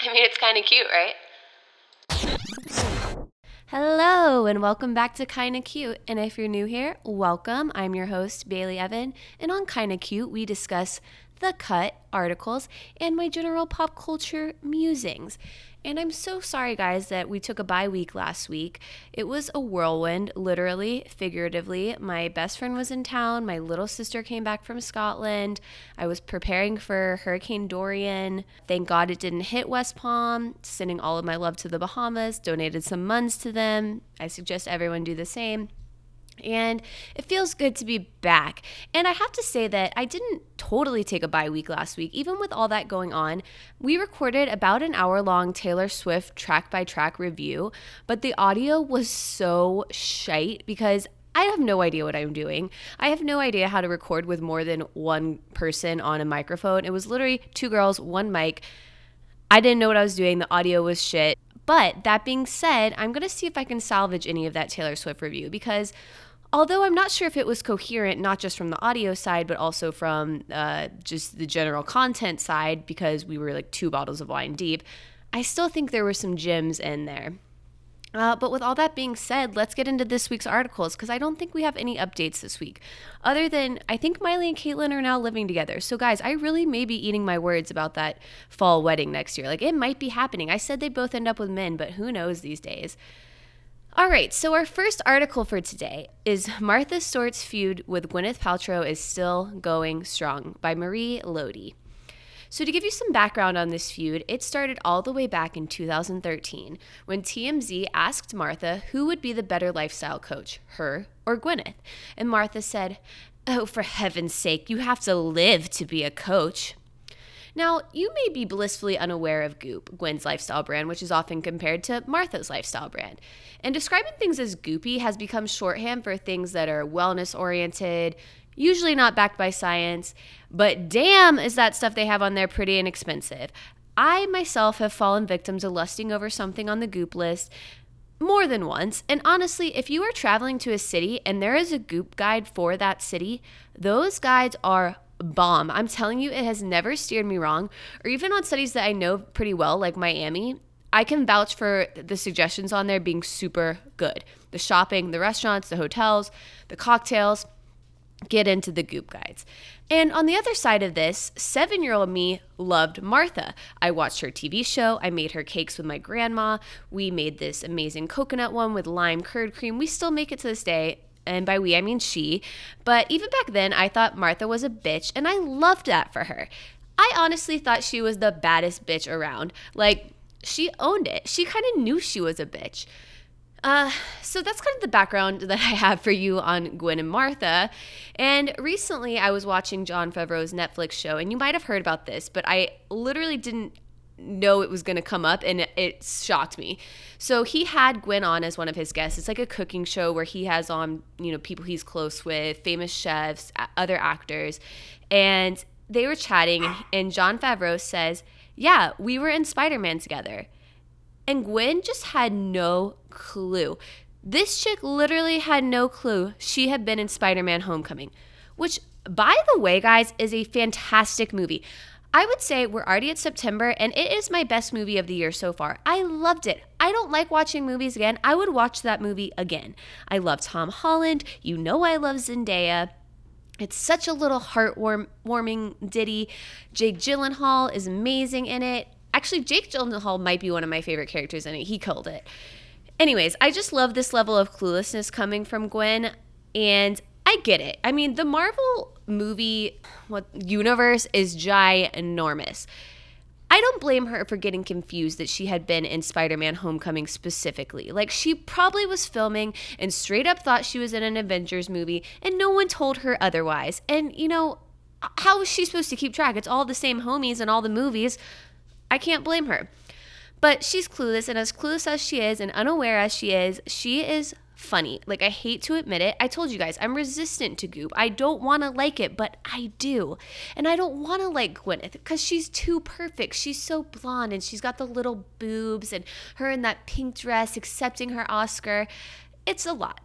I mean, it's kind of cute, right? Hello, and welcome back to Kinda Cute. And if you're new here, welcome. I'm your host, Bailey Evin. And on Kinda Cute, we discuss the cut, articles, and my general pop culture musings. And I'm so sorry, guys, that we took a bye week last week. It was a whirlwind, literally, figuratively. My best friend was in town. My little sister came back from Scotland. I was preparing for Hurricane Dorian. Thank God it didn't hit West Palm. Sending all of my love to the Bahamas, donated some muns to them. I suggest everyone do the same and it feels good to be back. And I have to say that I didn't totally take a bye week last week, even with all that going on. We recorded about an hour long Taylor Swift track by track review, but the audio was so shite because I have no idea what I'm doing. I have no idea how to record with more than one person on a microphone. It was literally two girls, one mic. I didn't know what I was doing. The audio was shit. But that being said, I'm going to see if I can salvage any of that Taylor Swift review because Although I'm not sure if it was coherent, not just from the audio side, but also from uh, just the general content side, because we were like two bottles of wine deep, I still think there were some gems in there. Uh, but with all that being said, let's get into this week's articles because I don't think we have any updates this week. Other than I think Miley and Caitlyn are now living together. So, guys, I really may be eating my words about that fall wedding next year. Like, it might be happening. I said they'd both end up with men, but who knows these days. All right, so our first article for today is Martha Stewart's feud with Gwyneth Paltrow is still going strong by Marie Lodi. So, to give you some background on this feud, it started all the way back in 2013 when TMZ asked Martha who would be the better lifestyle coach, her or Gwyneth. And Martha said, Oh, for heaven's sake, you have to live to be a coach. Now, you may be blissfully unaware of Goop, Gwen's lifestyle brand, which is often compared to Martha's lifestyle brand. And describing things as goopy has become shorthand for things that are wellness oriented, usually not backed by science, but damn, is that stuff they have on there pretty inexpensive. I myself have fallen victim to lusting over something on the Goop list more than once. And honestly, if you are traveling to a city and there is a Goop guide for that city, those guides are bomb. I'm telling you, it has never steered me wrong. Or even on studies that I know pretty well, like Miami, I can vouch for the suggestions on there being super good. The shopping, the restaurants, the hotels, the cocktails. Get into the goop guides. And on the other side of this, seven year old me loved Martha. I watched her TV show. I made her cakes with my grandma. We made this amazing coconut one with lime curd cream. We still make it to this day and by we I mean she. But even back then, I thought Martha was a bitch, and I loved that for her. I honestly thought she was the baddest bitch around. Like, she owned it. She kind of knew she was a bitch. Uh, so that's kind of the background that I have for you on Gwen and Martha. And recently I was watching Jon Favreau's Netflix show, and you might have heard about this, but I literally didn't know it was going to come up and it, shocked me. So he had Gwen on as one of his guests. It's like a cooking show where he has on, you know, people he's close with, famous chefs, other actors. And they were chatting and Jon Favreau says, "Yeah, we were in Spider-Man together." And Gwen just had no clue. This chick literally had no clue she had been in Spider-Man Homecoming, which by the way, guys, is a fantastic movie. I would say we're already at September and it is my best movie of the year so far. I loved it. I don't like watching movies again. I would watch that movie again. I love Tom Holland. You know I love Zendaya. It's such a little heartwarming ditty. Jake Gyllenhaal is amazing in it. Actually, Jake Gyllenhaal might be one of my favorite characters in it. He killed it. Anyways, I just love this level of cluelessness coming from Gwen. And I get it. I mean, the Marvel movie what universe is ginormous. I don't blame her for getting confused that she had been in Spider Man Homecoming specifically. Like, she probably was filming and straight up thought she was in an Avengers movie, and no one told her otherwise. And, you know, how is she supposed to keep track? It's all the same homies in all the movies. I can't blame her. But she's clueless, and as clueless as she is and unaware as she is, she is funny. Like, I hate to admit it. I told you guys, I'm resistant to Goop. I don't want to like it, but I do. And I don't want to like Gwyneth because she's too perfect. She's so blonde and she's got the little boobs and her in that pink dress accepting her Oscar. It's a lot.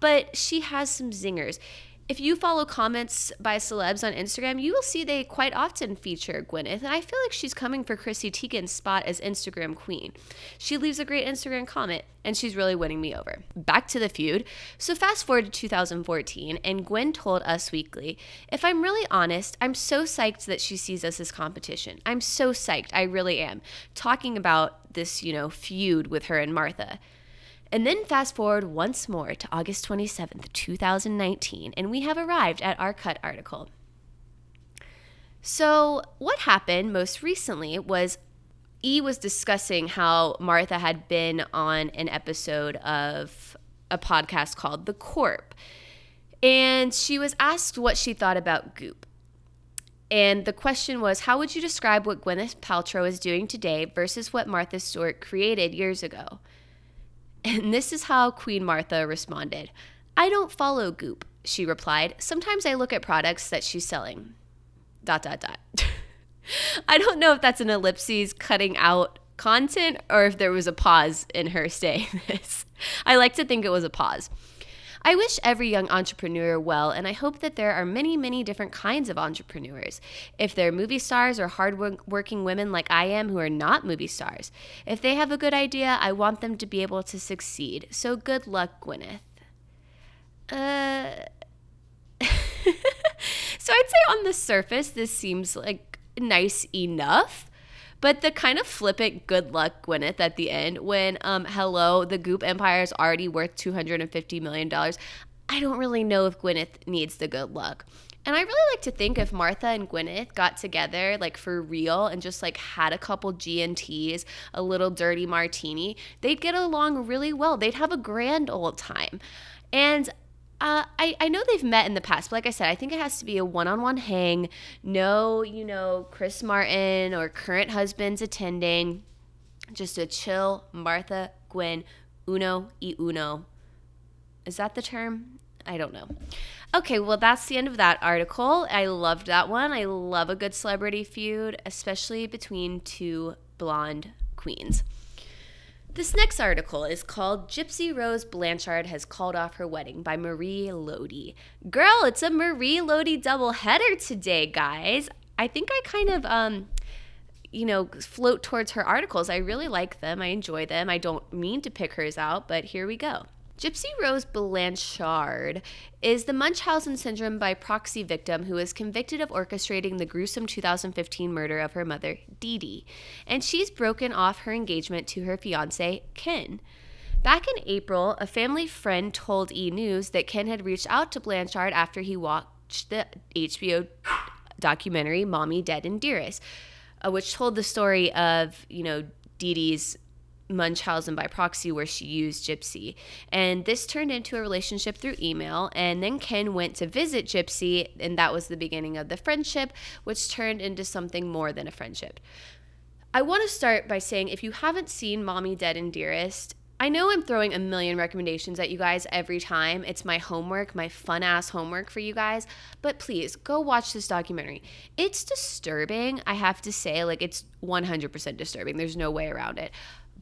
But she has some zingers. If you follow comments by celebs on Instagram, you will see they quite often feature Gwyneth. And I feel like she's coming for Chrissy Teigen's spot as Instagram queen. She leaves a great Instagram comment, and she's really winning me over. Back to the feud. So, fast forward to 2014, and Gwen told Us Weekly If I'm really honest, I'm so psyched that she sees us as competition. I'm so psyched. I really am. Talking about this, you know, feud with her and Martha. And then fast forward once more to August 27th, 2019, and we have arrived at our cut article. So, what happened most recently was E was discussing how Martha had been on an episode of a podcast called The Corp. And she was asked what she thought about Goop. And the question was, how would you describe what Gwyneth Paltrow is doing today versus what Martha Stewart created years ago? And this is how Queen Martha responded I don't follow Goop, she replied. Sometimes I look at products that she's selling. Dot, dot, dot. I don't know if that's an ellipses cutting out content or if there was a pause in her saying this. I like to think it was a pause. I wish every young entrepreneur well, and I hope that there are many, many different kinds of entrepreneurs. If they're movie stars or hardworking women like I am who are not movie stars, if they have a good idea, I want them to be able to succeed. So good luck, Gwyneth. Uh. so I'd say on the surface, this seems like nice enough. But the kind of flippant good luck Gwyneth at the end when um hello the Goop Empire is already worth 250 million dollars. I don't really know if Gwyneth needs the good luck. And I really like to think if Martha and Gwyneth got together like for real and just like had a couple G&Ts, a little dirty martini, they'd get along really well. They'd have a grand old time. And uh, I, I know they've met in the past, but like I said, I think it has to be a one on one hang. No, you know, Chris Martin or current husbands attending. Just a chill Martha, Gwen, uno y uno. Is that the term? I don't know. Okay, well, that's the end of that article. I loved that one. I love a good celebrity feud, especially between two blonde queens. This next article is called Gypsy Rose Blanchard Has Called Off Her Wedding by Marie Lodi. Girl, it's a Marie Lodi double header today, guys. I think I kind of um you know, float towards her articles. I really like them. I enjoy them. I don't mean to pick hers out, but here we go. Gypsy Rose Blanchard is the Munchausen syndrome by proxy victim who is convicted of orchestrating the gruesome 2015 murder of her mother, Dee Dee, and she's broken off her engagement to her fiance, Ken. Back in April, a family friend told E! News that Ken had reached out to Blanchard after he watched the HBO documentary Mommy Dead and Dearest, uh, which told the story of, you know, Dee Dee's Munchausen by proxy where she used Gypsy. And this turned into a relationship through email. And then Ken went to visit Gypsy, and that was the beginning of the friendship, which turned into something more than a friendship. I want to start by saying if you haven't seen Mommy Dead and Dearest, I know I'm throwing a million recommendations at you guys every time. It's my homework, my fun ass homework for you guys. But please go watch this documentary. It's disturbing, I have to say. Like, it's 100% disturbing. There's no way around it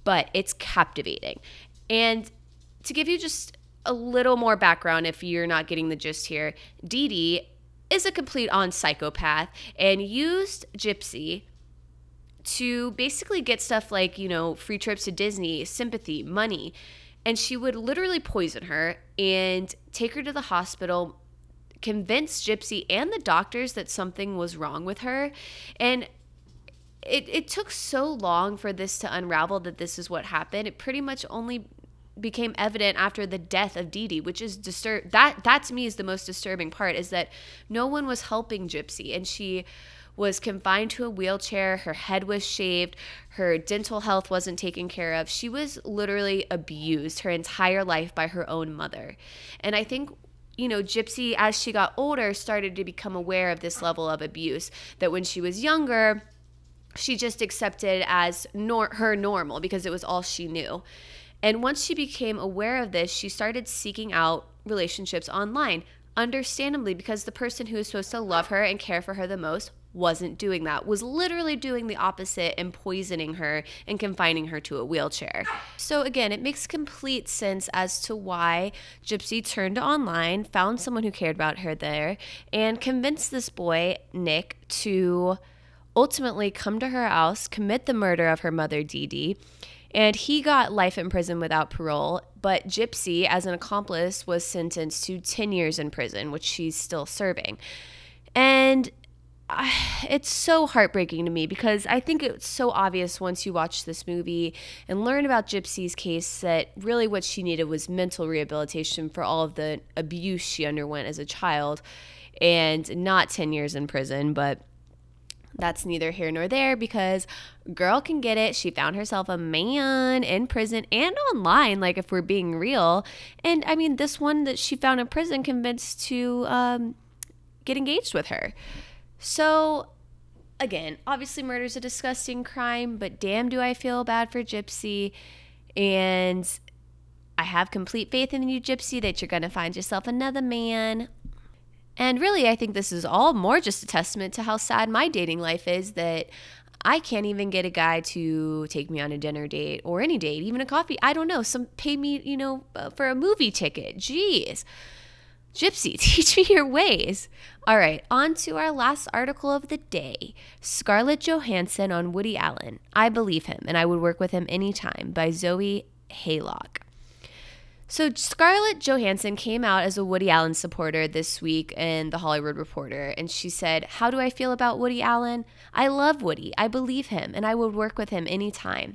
but it's captivating. And to give you just a little more background, if you're not getting the gist here, Dee Dee is a complete on psychopath and used Gypsy to basically get stuff like, you know, free trips to Disney, sympathy, money. And she would literally poison her and take her to the hospital, convince Gypsy and the doctors that something was wrong with her. And it, it took so long for this to unravel that this is what happened. It pretty much only became evident after the death of Dee, which is disturb that that to me is the most disturbing part is that no one was helping Gypsy and she was confined to a wheelchair, her head was shaved, her dental health wasn't taken care of. She was literally abused her entire life by her own mother. And I think you know, Gypsy, as she got older, started to become aware of this level of abuse. That when she was younger, she just accepted as nor- her normal because it was all she knew. And once she became aware of this, she started seeking out relationships online, understandably, because the person who was supposed to love her and care for her the most wasn't doing that, was literally doing the opposite and poisoning her and confining her to a wheelchair. So, again, it makes complete sense as to why Gypsy turned online, found someone who cared about her there, and convinced this boy, Nick, to ultimately come to her house, commit the murder of her mother, Dee Dee. And he got life in prison without parole, but Gypsy, as an accomplice, was sentenced to 10 years in prison, which she's still serving. And uh, it's so heartbreaking to me because I think it's so obvious once you watch this movie and learn about Gypsy's case that really what she needed was mental rehabilitation for all of the abuse she underwent as a child and not 10 years in prison, but that's neither here nor there because girl can get it. She found herself a man in prison and online, like if we're being real. And I mean, this one that she found in prison convinced to um, get engaged with her. So, again, obviously, murder is a disgusting crime, but damn, do I feel bad for Gypsy. And I have complete faith in you, Gypsy, that you're going to find yourself another man. And really, I think this is all more just a testament to how sad my dating life is that I can't even get a guy to take me on a dinner date or any date, even a coffee. I don't know. Some pay me, you know, uh, for a movie ticket. Jeez. Gypsy, teach me your ways. All right, on to our last article of the day Scarlett Johansson on Woody Allen. I believe him and I would work with him anytime by Zoe Haylock. So, Scarlett Johansson came out as a Woody Allen supporter this week in The Hollywood Reporter, and she said, How do I feel about Woody Allen? I love Woody. I believe him, and I would work with him anytime.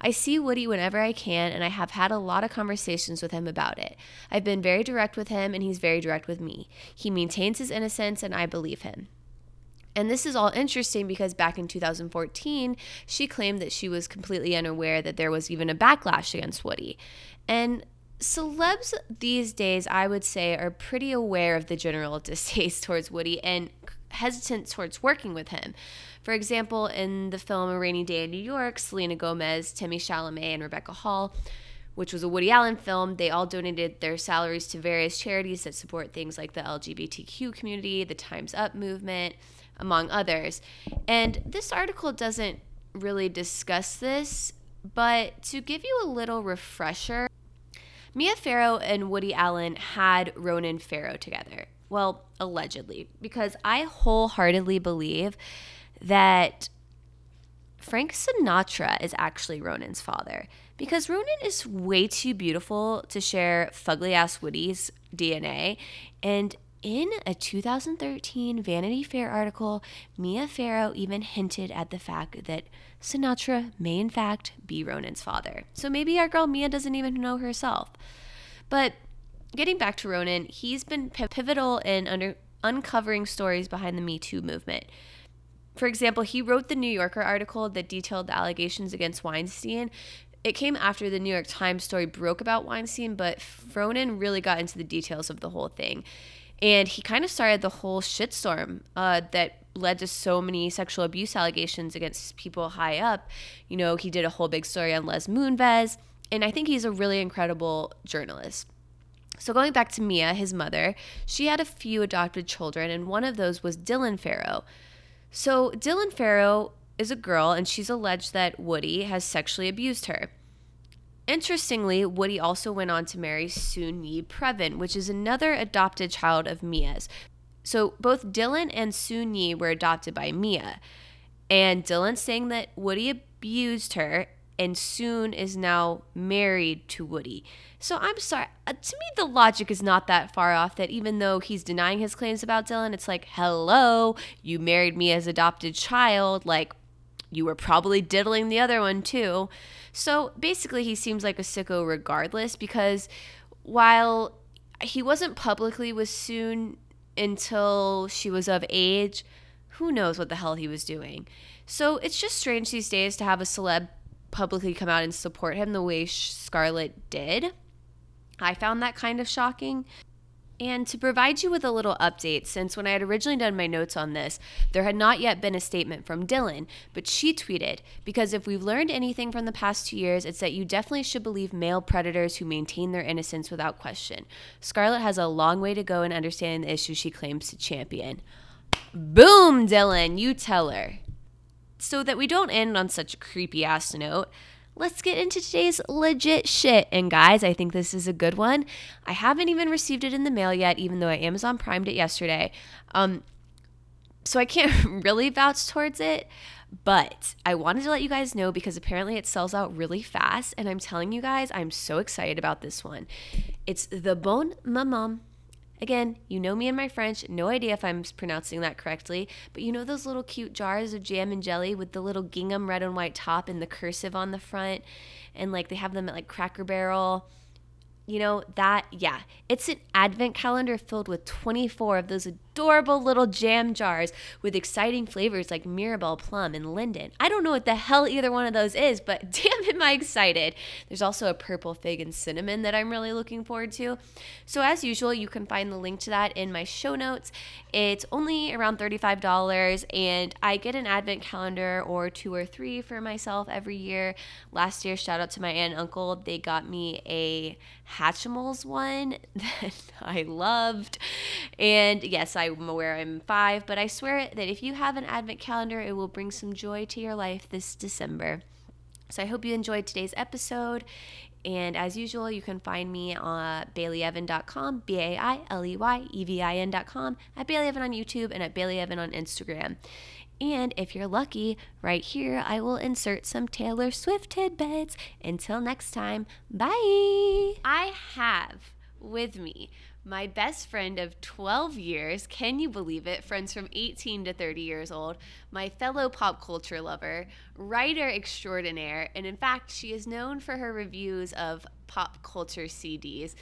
I see Woody whenever I can, and I have had a lot of conversations with him about it. I've been very direct with him, and he's very direct with me. He maintains his innocence, and I believe him. And this is all interesting because back in 2014, she claimed that she was completely unaware that there was even a backlash against Woody. And celebs these days, I would say, are pretty aware of the general distaste towards Woody and hesitant towards working with him. For example, in the film A Rainy Day in New York, Selena Gomez, Timmy Chalamet, and Rebecca Hall, which was a Woody Allen film, they all donated their salaries to various charities that support things like the LGBTQ community, the Time's Up movement, among others. And this article doesn't really discuss this, but to give you a little refresher, Mia Farrow and Woody Allen had Ronan Farrow together. Well, allegedly, because I wholeheartedly believe that Frank Sinatra is actually Ronan's father because Ronan is way too beautiful to share fugly ass Woody's DNA. And in a 2013 Vanity Fair article, Mia Farrow even hinted at the fact that Sinatra may, in fact, be Ronan's father. So maybe our girl Mia doesn't even know herself. But getting back to Ronan, he's been pivotal in under, uncovering stories behind the Me Too movement. For example, he wrote the New Yorker article that detailed the allegations against Weinstein. It came after the New York Times story broke about Weinstein, but Ronan really got into the details of the whole thing. And he kind of started the whole shitstorm uh, that led to so many sexual abuse allegations against people high up. You know, he did a whole big story on Les Moonves, and I think he's a really incredible journalist. So, going back to Mia, his mother, she had a few adopted children, and one of those was Dylan Farrow. So, Dylan Farrow is a girl, and she's alleged that Woody has sexually abused her. Interestingly, Woody also went on to marry Soon-Yi Previn, which is another adopted child of Mia's. So, both Dylan and Soon-Yi were adopted by Mia. And Dylan saying that Woody abused her and Soon is now married to Woody. So I'm sorry. Uh, to me, the logic is not that far off that even though he's denying his claims about Dylan, it's like, hello, you married me as adopted child. Like, you were probably diddling the other one too. So basically, he seems like a sicko regardless because while he wasn't publicly with Soon until she was of age, who knows what the hell he was doing. So it's just strange these days to have a celeb publicly come out and support him the way Scarlett did. I found that kind of shocking. And to provide you with a little update, since when I had originally done my notes on this, there had not yet been a statement from Dylan, but she tweeted, because if we've learned anything from the past two years, it's that you definitely should believe male predators who maintain their innocence without question. Scarlett has a long way to go in understanding the issue she claims to champion. Boom, Dylan, you tell her. So that we don't end on such a creepy ass note, let's get into today's legit shit. And guys, I think this is a good one. I haven't even received it in the mail yet, even though I Amazon primed it yesterday. Um, so I can't really vouch towards it. But I wanted to let you guys know because apparently it sells out really fast. And I'm telling you guys, I'm so excited about this one. It's the Bonne Maman. Again, you know me and my French, no idea if I'm pronouncing that correctly, but you know those little cute jars of jam and jelly with the little gingham red and white top and the cursive on the front? And like they have them at like Cracker Barrel you know, that, yeah, it's an advent calendar filled with 24 of those adorable little jam jars with exciting flavors like Mirabelle, plum, and linden. I don't know what the hell either one of those is, but damn am I excited. There's also a purple fig and cinnamon that I'm really looking forward to. So, as usual, you can find the link to that in my show notes. It's only around $35, and I get an advent calendar or two or three for myself every year. Last year, shout out to my aunt and uncle, they got me a Hatchimals one that I loved. And yes, I'm aware I'm five, but I swear it that if you have an advent calendar, it will bring some joy to your life this December. So I hope you enjoyed today's episode. And as usual, you can find me on baileyevin.com, B A I L E Y E V I N.com, at Bailey Evin on YouTube, and at Bailey Evin on Instagram. And if you're lucky, right here, I will insert some Taylor Swift tidbits. Until next time, bye. I have with me my best friend of 12 years. Can you believe it? Friends from 18 to 30 years old. My fellow pop culture lover, writer extraordinaire. And in fact, she is known for her reviews of pop culture CDs.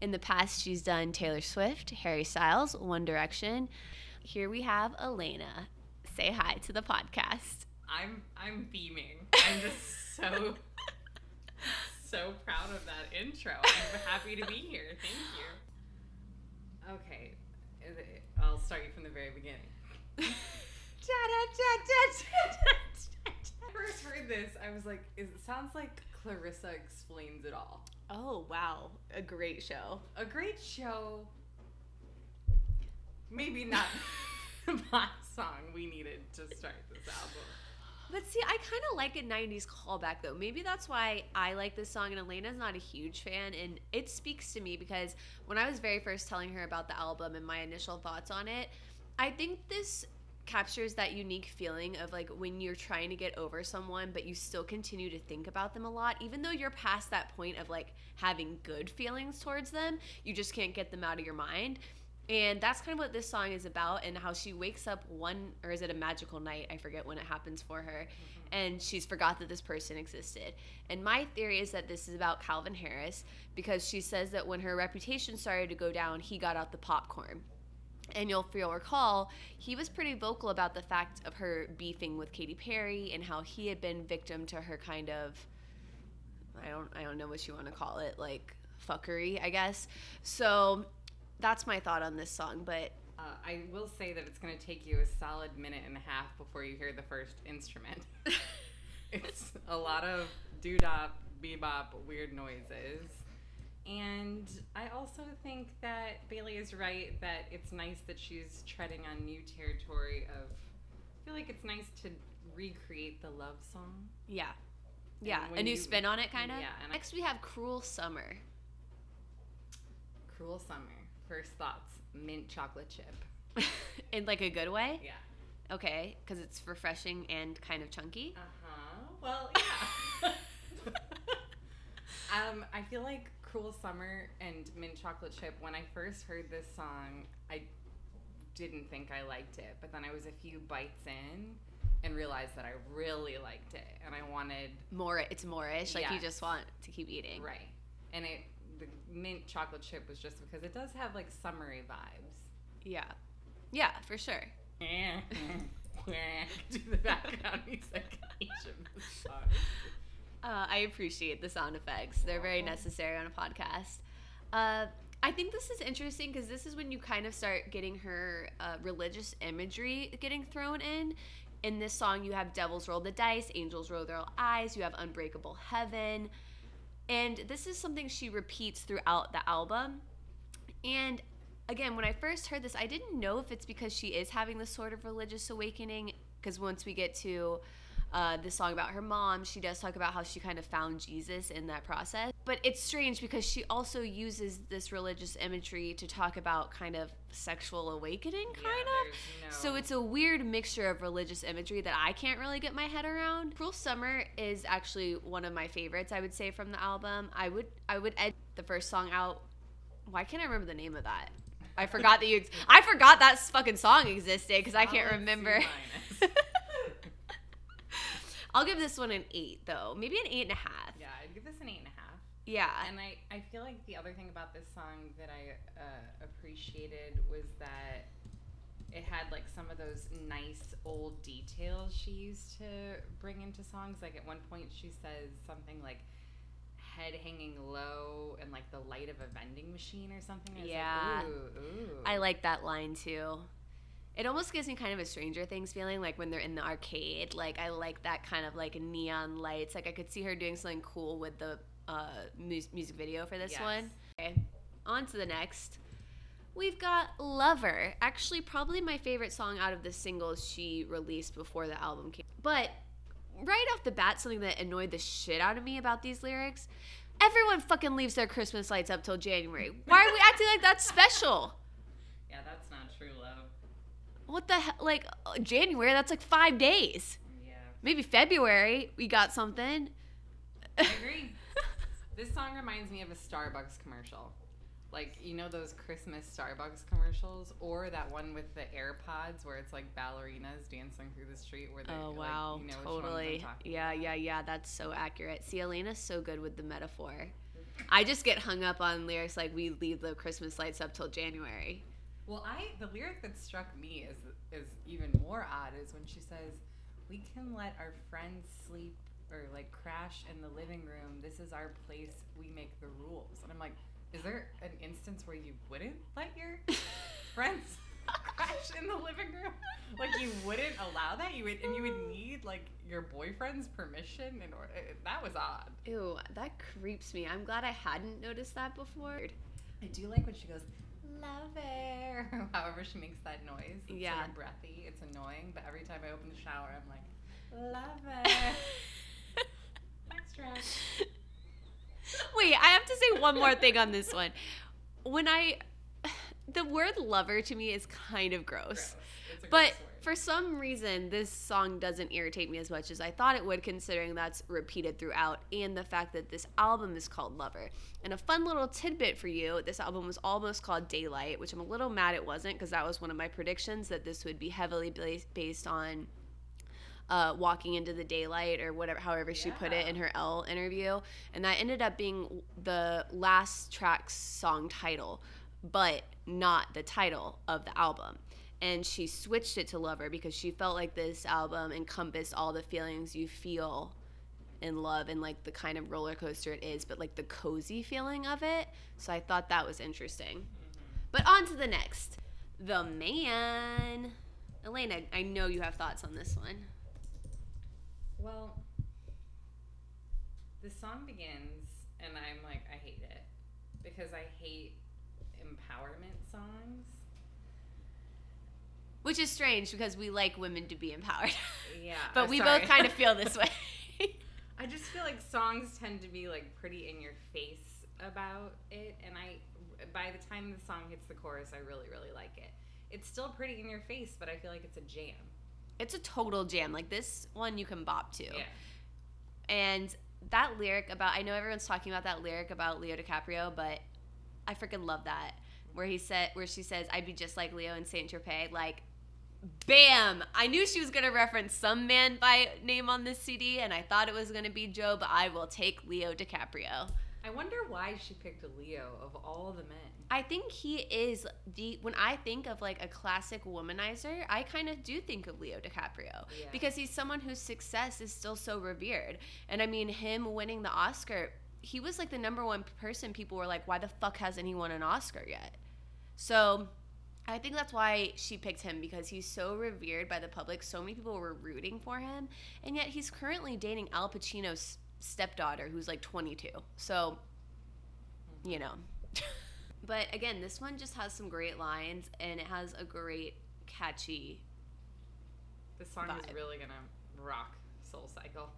In the past, she's done Taylor Swift, Harry Styles, One Direction. Here we have Elena say hi to the podcast. I'm I'm beaming. I'm just so so proud of that intro. I'm happy to be here. Thank you. Okay, I'll start you from the very beginning. I first heard this, I was like, it sounds like Clarissa explains it all. Oh wow, a great show. A great show. Maybe not my song we needed to start this album. But see, I kind of like a 90s callback though. Maybe that's why I like this song and Elena's not a huge fan and it speaks to me because when I was very first telling her about the album and my initial thoughts on it, I think this captures that unique feeling of like when you're trying to get over someone but you still continue to think about them a lot even though you're past that point of like having good feelings towards them, you just can't get them out of your mind. And that's kind of what this song is about, and how she wakes up one, or is it a magical night? I forget when it happens for her. Mm-hmm. And she's forgot that this person existed. And my theory is that this is about Calvin Harris because she says that when her reputation started to go down, he got out the popcorn. And you'll, you'll recall, he was pretty vocal about the fact of her beefing with Katy Perry and how he had been victim to her kind of, I don't, I don't know what you want to call it, like fuckery, I guess. So that's my thought on this song. But uh, I will say that it's going to take you a solid minute and a half before you hear the first instrument. it's a lot of doo-dop, bebop, weird noises. And I also think that Bailey is right that it's nice that she's treading on new territory of I feel like it's nice to recreate the love song. Yeah. Yeah, a new you, spin on it kind of. Yeah. Next we have Cruel Summer. Cruel Summer first thoughts mint chocolate chip. In like a good way? Yeah. Okay, because it's refreshing and kind of chunky. Uh huh. Well, yeah. um, I feel like Cruel Summer and Mint Chocolate Chip. When I first heard this song, I didn't think I liked it, but then I was a few bites in and realized that I really liked it, and I wanted more. It's moreish, like yes. you just want to keep eating, right? And it the mint chocolate chip was just because it does have like summery vibes. Yeah. Yeah, for sure. Do the background music Uh, I appreciate the sound effects. They're very necessary on a podcast. Uh, I think this is interesting because this is when you kind of start getting her uh, religious imagery getting thrown in. In this song, you have devils roll the dice, angels roll their eyes, you have unbreakable heaven. And this is something she repeats throughout the album. And again, when I first heard this, I didn't know if it's because she is having this sort of religious awakening. Because once we get to uh, the song about her mom, she does talk about how she kind of found Jesus in that process. But it's strange because she also uses this religious imagery to talk about kind of sexual awakening, kind Yeah, of. there's So it's a weird mixture of religious imagery that I can't really get my head around. Cruel Summer is actually one of my favorites, I would say, from the album. I would I would edit the first song out. Why can't I remember the name of that? I forgot that you. Ex- I forgot that fucking song existed because I can't remember. I'll give this one an eight though, maybe an eight and a half. yeah, I'd give this an eight and a half. Yeah. And I, I feel like the other thing about this song that I uh, appreciated was that it had like some of those nice old details she used to bring into songs. Like at one point, she says something like head hanging low and like the light of a vending machine or something. I Yeah. Like, ooh, ooh. I like that line too. It almost gives me kind of a Stranger Things feeling, like when they're in the arcade. Like I like that kind of like neon lights. Like I could see her doing something cool with the uh, mus- music video for this Yes. one. Okay, on to the next. We've got Lover. Actually, probably my favorite song out of the singles she released before the album came. But right off the bat, something that annoyed the shit out of me about these lyrics. Everyone fucking leaves their Christmas lights up till January. Why are we acting like that's special? Yeah, that's not true love. What the hell? Like uh, January, that's like five days. Yeah. Maybe February, we got something. I agree. This song reminds me of a Starbucks commercial. Like, you know those Christmas Starbucks commercials? Or that one with the AirPods where it's like ballerinas dancing through the street where they Oh like, wow, you know which ones I'm totally. Yeah, yeah, yeah. That's so accurate. See, Elena's so good with the metaphor. I just get hung up on lyrics like "We leave the Christmas lights up till January." Well, I the lyric that struck me is is even more odd is when she says, "We can let our friends sleep or like crash in the living room. This is our place. We make the rules." And I'm like, is there an instance where you wouldn't let your friends crash in the living room? Like you wouldn't allow that? You would, and you would uh. need like your boyfriend's permission in order. Eh, that was odd. Ew, that creeps me. I'm glad I hadn't noticed that before. I do like when she goes, "Lover," however she makes that noise. It's Yeah. sort of breathy. It's annoying, but every time I open the shower, I'm like, "Lover." Next track. Wait, I have to say one more thing on this one. When I, the word lover to me is kind of gross. Gross. But. For some reason, this song doesn't irritate me as much as I thought it would, considering that's repeated throughout, and the fact that this album is called Lover. And a fun little tidbit for you this album was almost called Daylight, which I'm a little mad it wasn't, because that was one of my predictions that this would be heavily based on. Uh, walking into the daylight or whatever however she put it in her l interview and that ended up being the last track's song title but not the title of the album and she switched it to lover because she felt like this album encompassed all the feelings you feel in love and like the kind of roller coaster it is but like the cozy feeling of it. So i thought that was interesting. But on to the next. The man. Elena i know you have thoughts on this one. Well, the song begins, and I'm like, I hate it because I hate empowerment songs. Which is strange because we like women to be empowered Yeah, but we sorry. both kind of feel this way I just feel like songs tend to be like pretty in your face about it, and I, by the time the song hits the chorus, I really, really like it. It's still pretty in your face, but I feel like it's a jam. it's a total jam like this one you can bop to Yeah. And that lyric about I know everyone's talking about that lyric about Leo DiCaprio, but I freaking love that. Where he said where she says, I'd be just like Leo in Saint Tropez, like Bam! I knew she was gonna reference some man by name on this CD, and I thought it was gonna be Joe, but I will take Leo DiCaprio. I wonder why she picked Leo of all the men. I think he is the when I think of like a classic womanizer, I kind of do think of Leo DiCaprio Yeah. because he's someone whose success is still so revered. And I mean, him winning the Oscar, he was like the number one person people were like, why the fuck hasn't he won an Oscar yet? So I think that's why she picked him because he's so revered by the public. So many people were rooting for him, and yet he's currently dating Al Pacino's stepdaughter, who's like 22. So, you know. But again, this one just has some great lines and it has a great catchy. This song Vibe. is really gonna rock Soul Cycle.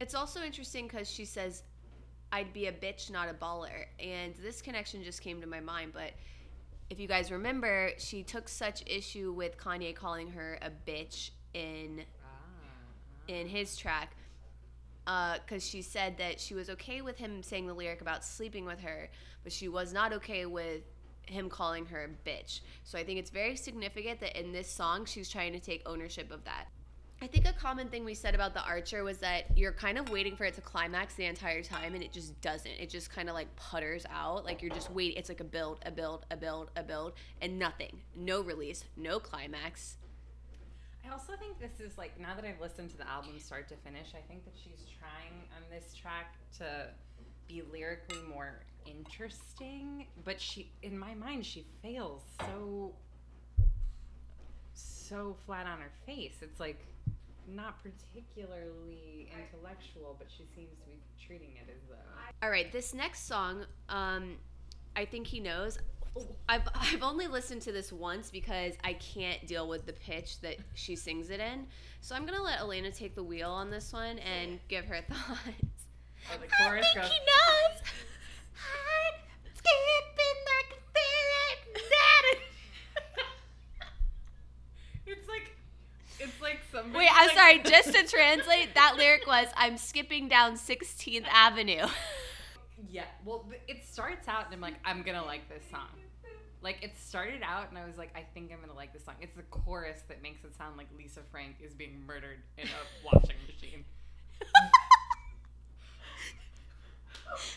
It's also interesting because she says, "I'd be a bitch, not a baller," and this connection just came to my mind. But if you guys remember, she took such issue with Kanye calling her a bitch in in his track uh, because she said that she was okay with him saying the lyric about sleeping with her, but she was not okay with him calling her a bitch. So I think it's very significant that in this song she's trying to take ownership of that. I think a common thing we said about the Archer was that you're kind of waiting for it to climax the entire time and it just doesn't. It just kind of like putters out. Like you're just waiting. It's like a build, a build, a build, a build, and nothing. No release, no climax. I also think this is like now that I've listened to the album start to finish, I think that she's trying on this track to be lyrically more interesting, but she in my mind she fails so so flat on her face. It's like not particularly intellectual, but she seems to be treating it as though. All right, this next song, um, I think he knows. I've, I've only listened to this once because I can't deal with the pitch that she sings it in. So I'm gonna let Elena take the wheel on this one and give her thoughts. Oh, the chorus I think goes. he knows. I'm skipping like a ferret. It's like it's like somebody. Wait, I'm like- sorry. Just to translate, that lyric was, "I'm skipping down 16th Avenue." Yeah, well, it starts out and I'm like, I'm gonna like this song. Like it started out and I was like, I think I'm gonna like this song. It's the chorus that makes it sound like Lisa Frank is being murdered in a washing machine.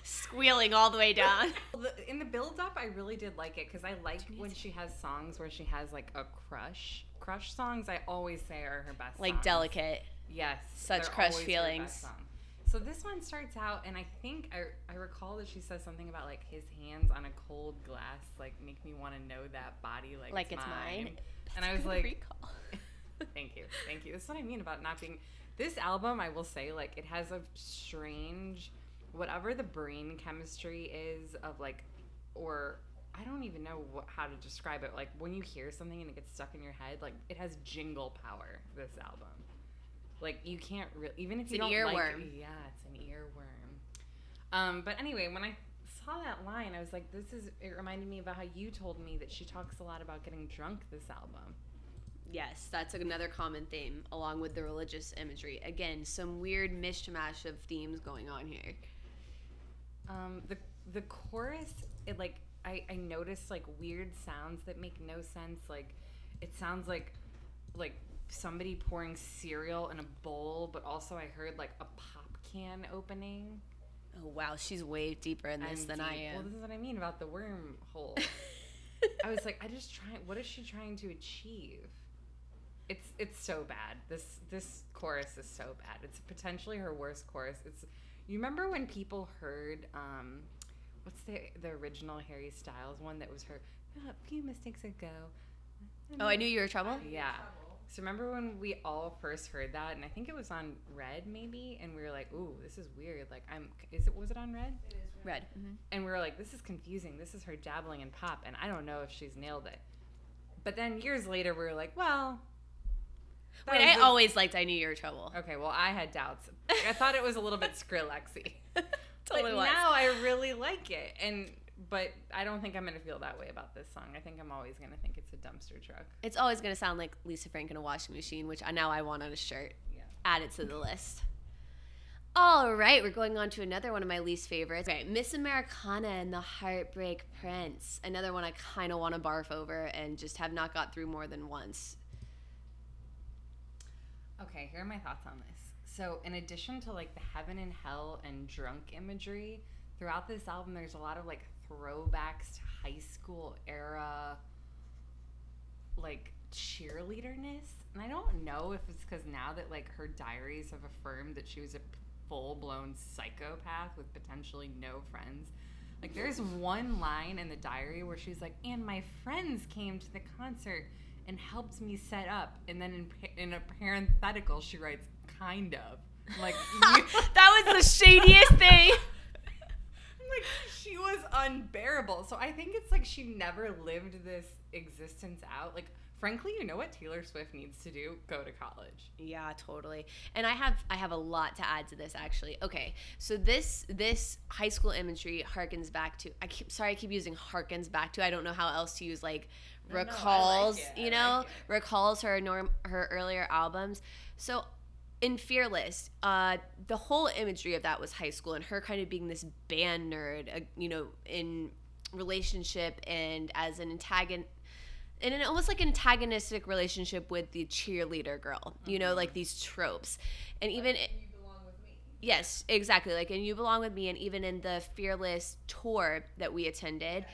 Squealing all the way down. In the build up, I really did like it because I like when she has songs where she has like a crush. Crush songs, I always say are her best. Like songs. delicate. Yes. Such crush feelings. So this one starts out, and I think I, I recall that she says something about like his hands on a cold glass, like make me want to know that body like, Like it's, it's mine. And I was like, recall. thank you, thank you. That's what I mean about not being. This album, I will say, like it has a strange, whatever the brain chemistry is of like, or I don't even know what, how to describe it. Like when you hear something and it gets stuck in your head, like it has jingle power. This album, like you can't really even if It's you an don't like earworm. it, yeah, it's an earworm. Um, but anyway, when I saw that line, I was like, this is. It reminded me about how you told me that she talks a lot about getting drunk. This album. Yes, that's another common theme, along with the religious imagery. Again, some weird mishmash of themes going on here. Um, the the chorus, it like I I noticed like weird sounds that make no sense. Like it sounds like like somebody pouring cereal in a bowl, but also I heard like a pop can opening. Oh wow, she's way deeper in this I'm than I deep- Well, am. this is what I mean about the wormhole. I was like, I just trying. What is she trying to achieve? It's it's so bad. This this chorus is so bad. It's potentially her worst chorus. It's you remember when people heard um, what's the the original Harry Styles one that was her a few mistakes ago. oh, I knew you were trouble. Yeah. So remember when we all first heard that, and I think it was on Red maybe, and we were like, "Ooh, this is weird." Like, I'm is it was it on Red? Red. hmm and we were like, "This is confusing. This is her dabbling in pop, and I don't know if she's nailed it." But then years later, we were like, "Well." that Wait, was I the- always liked I knew you were trouble. Okay, well, I had doubts. I thought it was a little bit Skrillexy. Totally but was. now I really like it, and but I don't think I'm gonna feel that way about this song. I think I'm always gonna think it's a dumpster truck. It's always gonna sound like Lisa Frank in a washing machine, which I now I want on a shirt. Yeah. Add it to the list. All right, we're going on to another one of my least favorites. Okay, Miss Americana and the Heartbreak Prince. Another one I kind of want to barf over and just have not got through more than once. Okay, here are my thoughts on this. So, in addition to like the heaven and hell and drunk imagery, throughout this album, there's a lot of like throwbacks to high school era, like cheerleaderness. And I don't know if it's because now that like her diaries have affirmed that she was a full blown psychopath with potentially no friends. Like, there's one line in the diary where she's like, and my friends came to the concert and helped me set up. And then in, in a parenthetical, she writes, kind of. Like, you- that was the shadiest thing. I'm like, she was unbearable. So I think it's like she never lived this existence out. Like, frankly, you know what Taylor Swift needs to do? Go to college. Yeah, totally. And I have I have a lot to add to this actually. Okay, so this this high school imagery harkens back to I keep sorry I keep using harkens back to I don't know how else to use like No, no, like recalls you know like recalls her norm her earlier albums. So in Fearless, uh, the whole imagery of that was high school and her kind of being this band nerd, uh, you know, in relationship and as an antagonist in an almost like antagonistic relationship with the cheerleader girl, you know, like these tropes. And even You belong with me. yes, exactly. Like and you belong with me and even in the Fearless tour that we attended,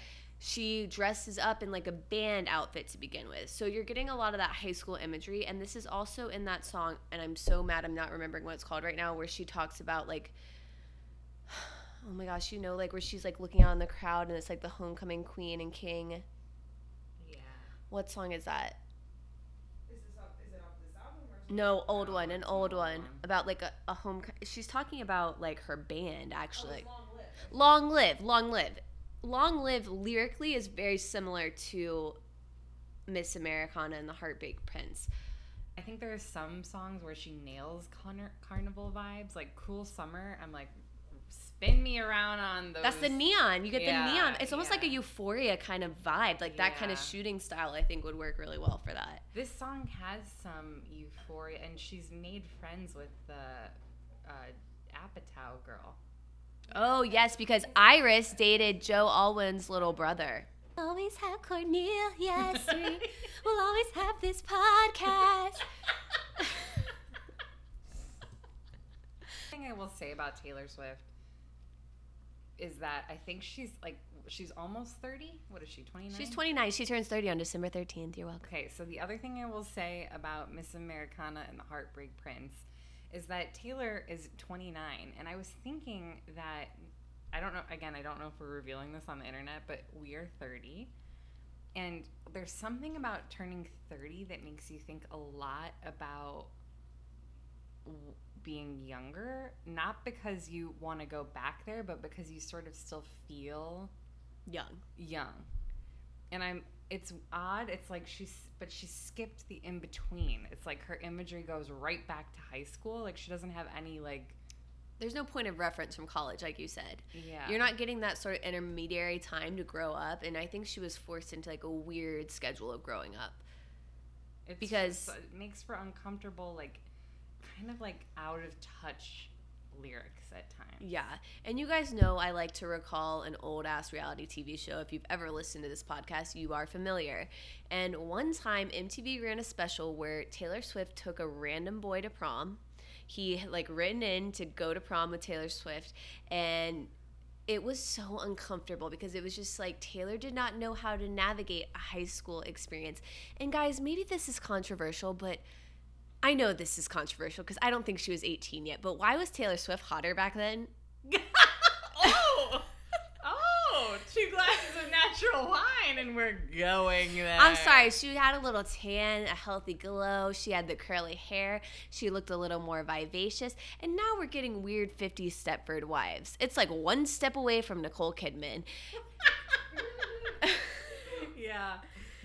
she dresses up in like a band outfit to begin with. So you're getting a lot of that high school imagery and this is also in that song and I'm so mad I'm not remembering what it's called right now where she talks about like Oh my gosh, you know, like where she's like looking out in the crowd and it's like the homecoming queen and king. Yeah. What song is that? Is this off, is it off this album or No, old one, an old old one one. about like a, a home. She's talking about like her band Oh, actually. it's long lived. Long live, long live, long live. Lyrically is very similar to Miss Americana and the Heartbreak Prince. I think there are some songs where she nails carn- carnival vibes, like Cruel Summer. I'm like, spin me around on those. That's the neon. You get Yeah, the neon. It's almost like a euphoria kind of vibe. Like that kind of shooting style. I think would work really well for that. This song has some euphoria, and she's made friends with the uh, Apatow girl. Oh yes, because Iris dated Joe Alwyn's little brother. Always have Cornelius. we will always have this podcast. thing I will say about Taylor Swift is that I think she's like she's almost 30. What is she? 29. She's 29. She turns 30 on December 13th. You're welcome. Okay, so the other thing I will say about Miss Americana and the Heartbreak Prince is that Taylor is 29, and I was thinking that I don't know. Again, I don't know if we're revealing this on the internet, but we are 30, and there's something about turning 30 that makes you think a lot about w- being younger. Not because you want to go back there, but because you sort of still feel Young. young and i'm it's odd it's like she's but she skipped the in between it's like her imagery goes right back to high school like she doesn't have any like There's no point of reference from college, like you said. yeah You're not getting that sort of intermediary time to grow up, and I think she was forced into like a weird schedule of growing up. it's because- just- it makes for uncomfortable like kind of like out of touch lyrics at times Yeah, and you guys know I like to recall an old ass reality TV show. If you've ever listened to this podcast, you are familiar. And one time, MTV ran a special where Taylor Swift took a random boy to prom. He like written in to go to prom with Taylor Swift, and it was so uncomfortable because it was just like Taylor did not know how to navigate a high school experience. And guys, maybe this is controversial, but I know this is controversial because I don't think she was 18 yet. But why was Taylor Swift hotter back then? oh oh two glasses of natural wine and we're going there I'm sorry, she had a little tan, a healthy glow. She had the curly hair. She looked a little more vivacious. And now we're getting weird 50s Stepford wives. It's like one step away from Nicole Kidman. yeah,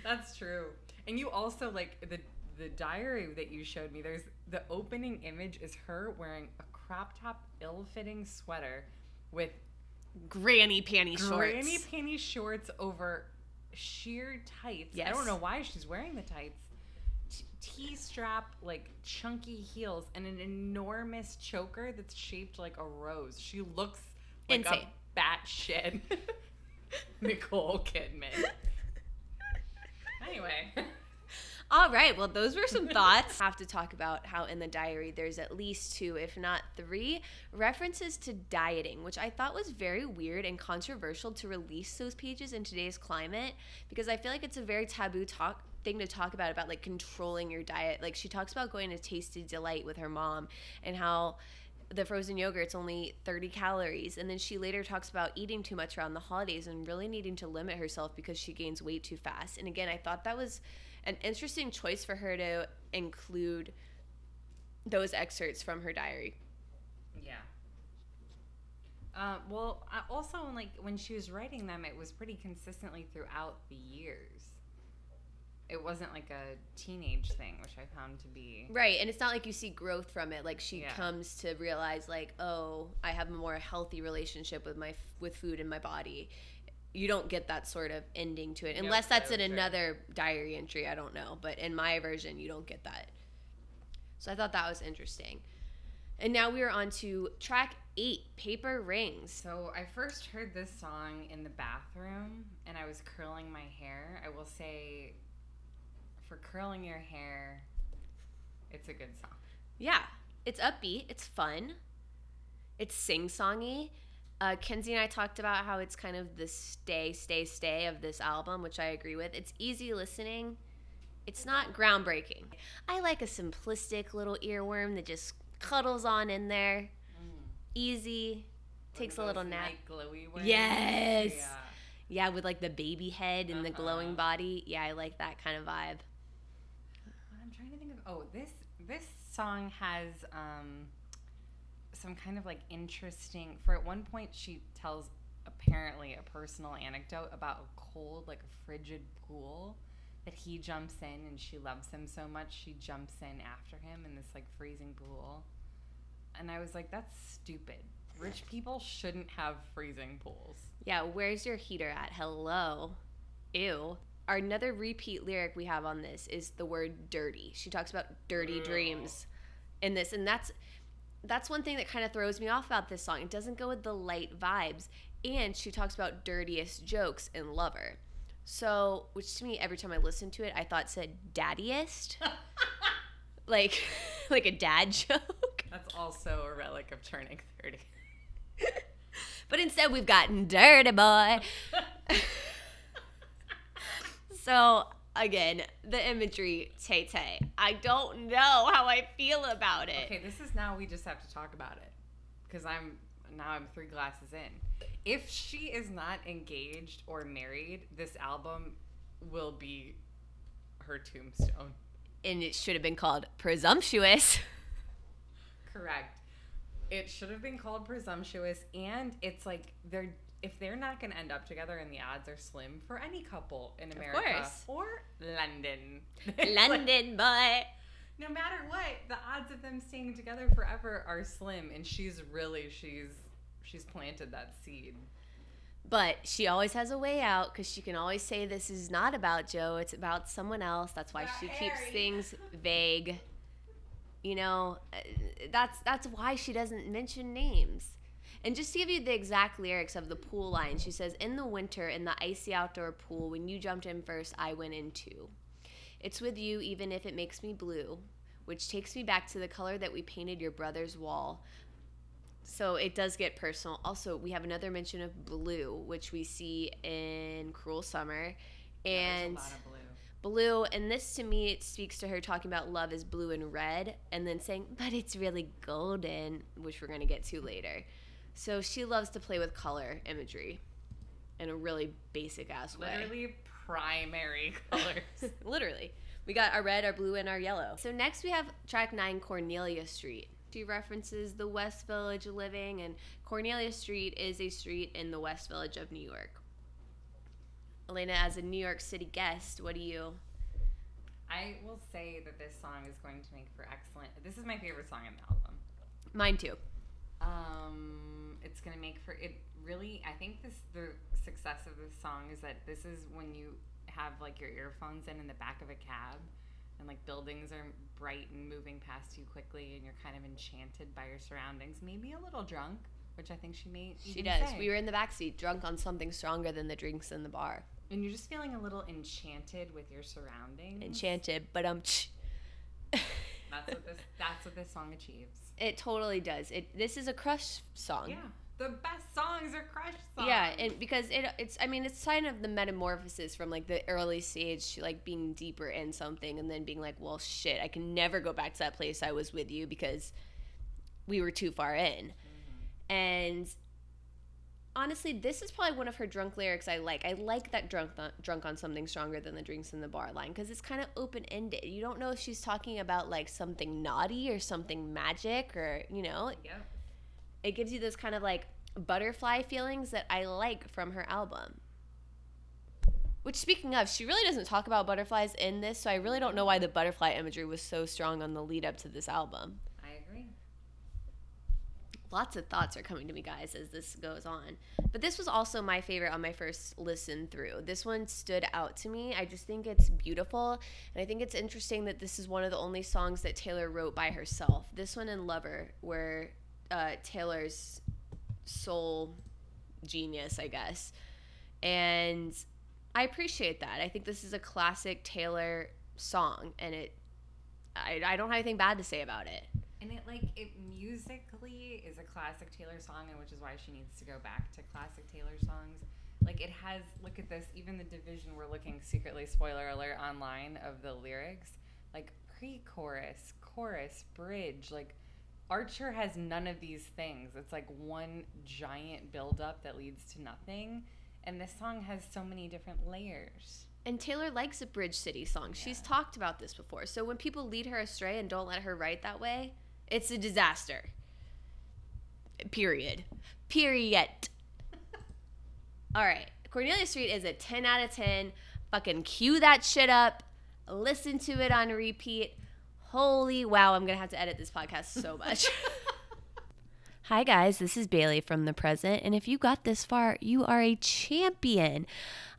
that's true. And you also like the the diary that you showed me. There's the opening image is her wearing a crop top, ill-fitting sweater with Granny panty shorts. granny panty shorts over sheer tights. Yes. I don't know why she's wearing the tights. T- T-strap, like chunky heels, and an enormous choker that's shaped like a rose. She looks like Insane. a batshit Nicole Kidman. Anyway, All right, well, those were some thoughts. I have to talk about how in the diary there's at least two, if not three, references to dieting, which I thought was very weird and controversial to release those pages in today's climate because I feel like it's a very taboo talk thing to talk about about like controlling your diet. Like she talks about going to Tasti D-Lite with her mom and how the frozen yogurt's only 30 calories and then she later talks about eating too much around the holidays and really needing to limit herself because she gains weight too fast and again i thought that was an interesting choice for her to include those excerpts from her diary yeah. Uh, well, also like when she was writing them, it was pretty consistently throughout the years. It wasn't like a teenage thing, which I found to be Right, and it's not like you see growth from it. Like she Yeah. comes to realize, like, oh, I have a more healthy relationship with my with food in my body. You don't get that sort of ending to it, unless that's in another diary entry. I don't know, but in my version, you don't get that. So I thought that was interesting. And now we are on to track eight, "Paper Rings." So I first heard this song in the bathroom and I was curling my hair. I will say for curling your hair, it's a good song. Yeah, it's upbeat. It's fun. It's sing songy. Uh, Kenzie and I talked about how it's kind of the stay, stay, stay of this album, which I agree with. It's easy listening. It's not groundbreaking. I like a simplistic little earworm that just cuddles on in there. Easy. Takes a One little nap. ones. Yes. Yeah. Yeah, with like the baby head and the glowing Uh-huh. body. Yeah, I like that kind of vibe. I'm trying to think of. Oh, this this song has um, some kind of like interesting. For at one point, she tells apparently a personal anecdote about a cold, like a frigid pool that he jumps in, and she loves him so much she jumps in after him in this like freezing pool. And I was like, that's stupid. Rich people shouldn't have freezing pools. Yeah, where's your heater at? Hello. Ew. Our another repeat lyric we have on this is the word dirty. She talks about dirty Ugh. dreams in this and that's that's one thing that kind of throws me off about this song. It doesn't go with the light vibes and she talks about dirtiest jokes in Lover. So, which to me every time I listened to it, I thought said daddiest. like like a dad joke. That's also a relic of turning 30. But instead, we've gotten Dirty Boy. so, again, the imagery, Tay Tay. I don't know how I feel about it. Okay, this is now we just have to talk about it because I'm now I'm three glasses in. If she is not engaged or married, this album will be her tombstone. And it should have been called Presumptuous. Correct. It should have been called presumptuous, and it's like they're if they're not going to end up together, and the odds are slim for any couple in America course. or London. Like, London boy. no matter what, the odds of them staying together forever are slim, and she's really she's she's planted that seed. But she always has a way out because she can always say this is not about Joe, it's about someone else. That's why she keeps things vague. You know, uh, that's that's why she doesn't mention names. And just to give you the exact lyrics of the pool line, she says, "In the winter, in the icy outdoor pool, when you jumped in first, I went in too. It's with you, even if it makes me blue, which takes me back to the color that we painted your brother's wall. So it does get personal. Also, we have another mention of blue, which we see in Cruel Summer. And There's a lot of blue. blue, and this to me, it speaks to her talking about love is blue and red, and then saying, but it's really golden, which we're going to get to later. So she loves to play with color imagery in a really basic ass way. Literally primary colors. Literally. We got our red, our blue, and our yellow. So next we have track nine, Cornelia Street. She references the West Village living, and Cornelia Street is a street in the West Village of New York. Elena, as a New York City guest, what do you? I will say that this song is going to make for excellent. This is my favorite song on the album. Mine too. Um, it's gonna make for it. Really, I think this the success of this song is that this is when you have like your earphones in in the back of a cab, and like buildings are bright and moving past you quickly, and you're kind of enchanted by your surroundings. Maybe a little drunk, which I think she may. She does. say. We were in the backseat, drunk on something stronger than the drinks in the bar. and you're just feeling a little enchanted with your surroundings. Enchanted, but um, That's what this. That's what this song achieves. it totally does. It. This is a crush song. Yeah, the best songs are crush songs. Yeah, and because it it's I mean it's kind of the metamorphosis from like the early stage to like being deeper in something and then being like, well shit, I can never go back to that place I was with you because we were too far in. Mm-hmm. And honestly, this is probably one of her drunk lyrics I like. I like that drunk drunk on something stronger than the drinks in the bar line because it's kind of open ended. You don't know if she's talking about like something naughty or something magic or you know, Yep. it gives you this kind of like butterfly feelings that I like from her album. Which, speaking of, she really doesn't talk about butterflies in this, so I really don't know why the butterfly imagery was so strong on the lead up to this album. Lots of thoughts are coming to me, guys, as this goes on. But this was also my favorite on my first listen through. This one stood out to me. I just think it's beautiful. And I think it's interesting that this is one of the only songs that Taylor wrote by herself. This one and Lover were uh, Taylor's sole genius, I guess. And I appreciate that. I think this is a classic Taylor song, and it. I, I don't have anything bad to say about it. And it like it musically is a classic Taylor song, and which is why she needs to go back to classic Taylor songs. Like it has, look at this. Even the division we're looking secretly, spoiler alert, online of the lyrics, like pre-chorus, chorus, bridge. Like Archer has none of these things. It's like one giant buildup that leads to nothing. And this song has so many different layers. And Taylor likes a Bridge City song. She's talked about this before. So when people lead her astray and don't let her write that way, it's a disaster. Period. Period. All right. Cornelia Street is a 10 out of 10. Fucking cue that shit up. Listen to it on repeat. Holy wow, I'm going to have to edit this podcast so much. Hi, guys, this is Bailey from the present, and if you got this far, you are a champion.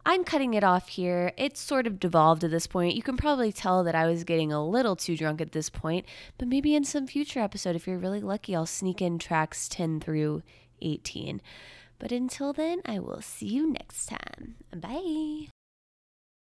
I'm cutting it off here. It's sort of devolved at this point. You can probably tell that I was getting a little too drunk at this point, but maybe in some future episode, if you're really lucky, I'll sneak in tracks 10 through 18. But until then, I will see you next time. Bye.